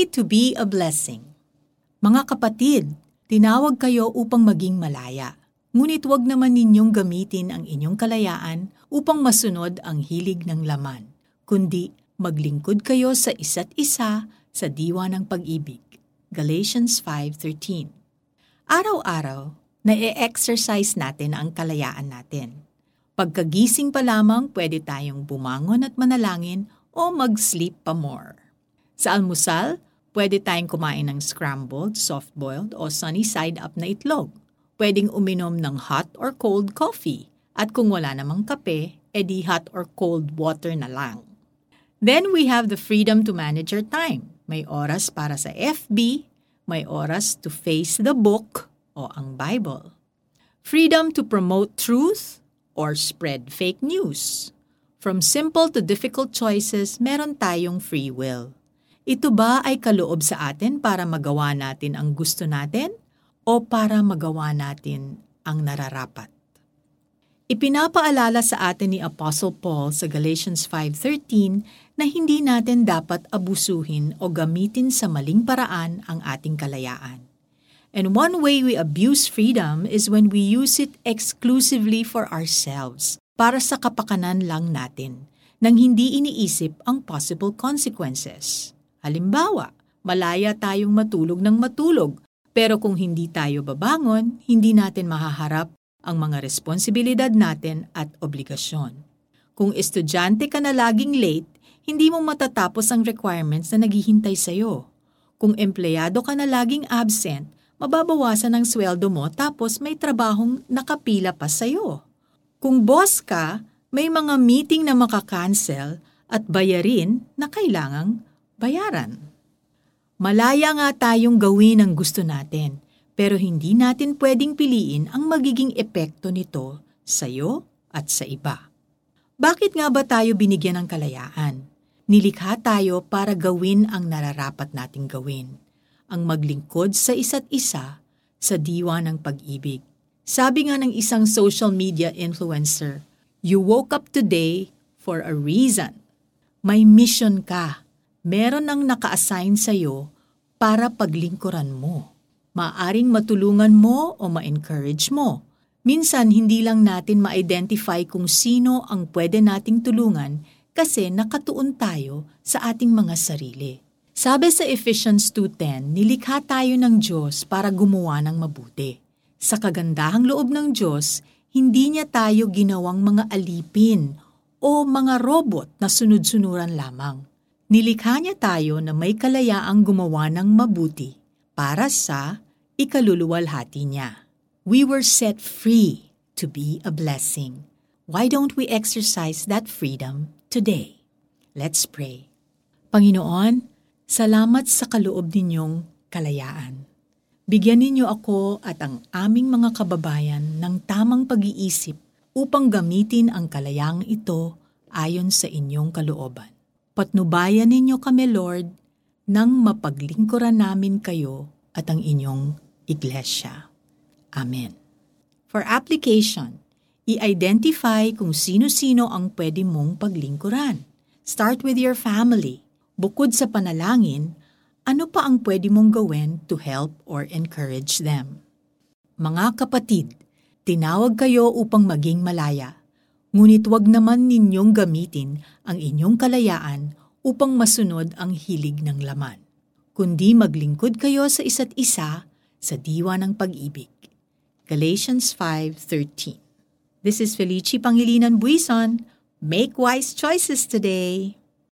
To be a blessing. Mga kapatid, tinawag kayo upang maging malaya. Ngunit huwag naman ninyong gamitin ang inyong kalayaan upang masunod ang hilig ng laman, kundi maglingkod kayo sa isa't isa sa diwa ng pag-ibig. Galatians 5.13 Araw-araw, na-exercise natin ang kalayaan natin. Pagkagising pa lamang, pwede tayong bumangon at manalangin o mag-sleep pa more. Sa almusal, pwede tayong kumain ng scrambled, soft-boiled o sunny side up na itlog pwedeng uminom ng hot or cold coffee. At kung wala namang kape, edi hot or cold water na lang. Then we have the freedom to manage our time. May oras para sa FB, may oras to face the book o ang Bible. Freedom to promote truth or spread fake news. From simple to difficult choices, meron tayong free will. Ito ba ay kaloob sa atin para magawa natin ang gusto natin o para magawa natin ang nararapat. Ipinapaalala sa atin ni Apostle Paul sa Galatians 5.13 na hindi natin dapat abusuhin o gamitin sa maling paraan ang ating kalayaan. And one way we abuse freedom is when we use it exclusively for ourselves, para sa kapakanan lang natin, nang hindi iniisip ang possible consequences. Halimbawa, malaya tayong matulog ng matulog pero kung hindi tayo babangon, hindi natin mahaharap ang mga responsibilidad natin at obligasyon. Kung estudyante ka na laging late, hindi mo matatapos ang requirements na naghihintay sa'yo. Kung empleyado ka na laging absent, mababawasan ang sweldo mo tapos may trabahong nakapila pa sa'yo. Kung boss ka, may mga meeting na makakancel at bayarin na kailangang bayaran. Malaya nga tayong gawin ang gusto natin, pero hindi natin pwedeng piliin ang magiging epekto nito sa iyo at sa iba. Bakit nga ba tayo binigyan ng kalayaan? Nilikha tayo para gawin ang nararapat nating gawin, ang maglingkod sa isa't isa sa diwa ng pag-ibig. Sabi nga ng isang social media influencer, You woke up today for a reason. May mission ka meron nang naka-assign sa iyo para paglingkuran mo. Maaring matulungan mo o ma-encourage mo. Minsan hindi lang natin ma-identify kung sino ang pwede nating tulungan kasi nakatuon tayo sa ating mga sarili. Sabi sa Ephesians 2.10, nilikha tayo ng Diyos para gumawa ng mabuti. Sa kagandahang loob ng Diyos, hindi niya tayo ginawang mga alipin o mga robot na sunod-sunuran lamang. Nilikha niya tayo na may kalayaang gumawa ng mabuti para sa ikaluluwalhati niya. We were set free to be a blessing. Why don't we exercise that freedom today? Let's pray. Panginoon, salamat sa kaloob ninyong kalayaan. Bigyan ninyo ako at ang aming mga kababayan ng tamang pag-iisip upang gamitin ang kalayaang ito ayon sa inyong kalooban. Patnubayan ninyo kami, Lord, nang mapaglingkuran namin kayo at ang inyong iglesia. Amen. For application, i-identify kung sino-sino ang pwede mong paglingkuran. Start with your family. Bukod sa panalangin, ano pa ang pwede mong gawin to help or encourage them? Mga kapatid, tinawag kayo upang maging malaya Ngunit wag naman ninyong gamitin ang inyong kalayaan upang masunod ang hilig ng laman, kundi maglingkod kayo sa isa't isa sa diwa ng pag-ibig. Galatians 5.13 This is Felici Pangilinan Buison. Make wise choices today.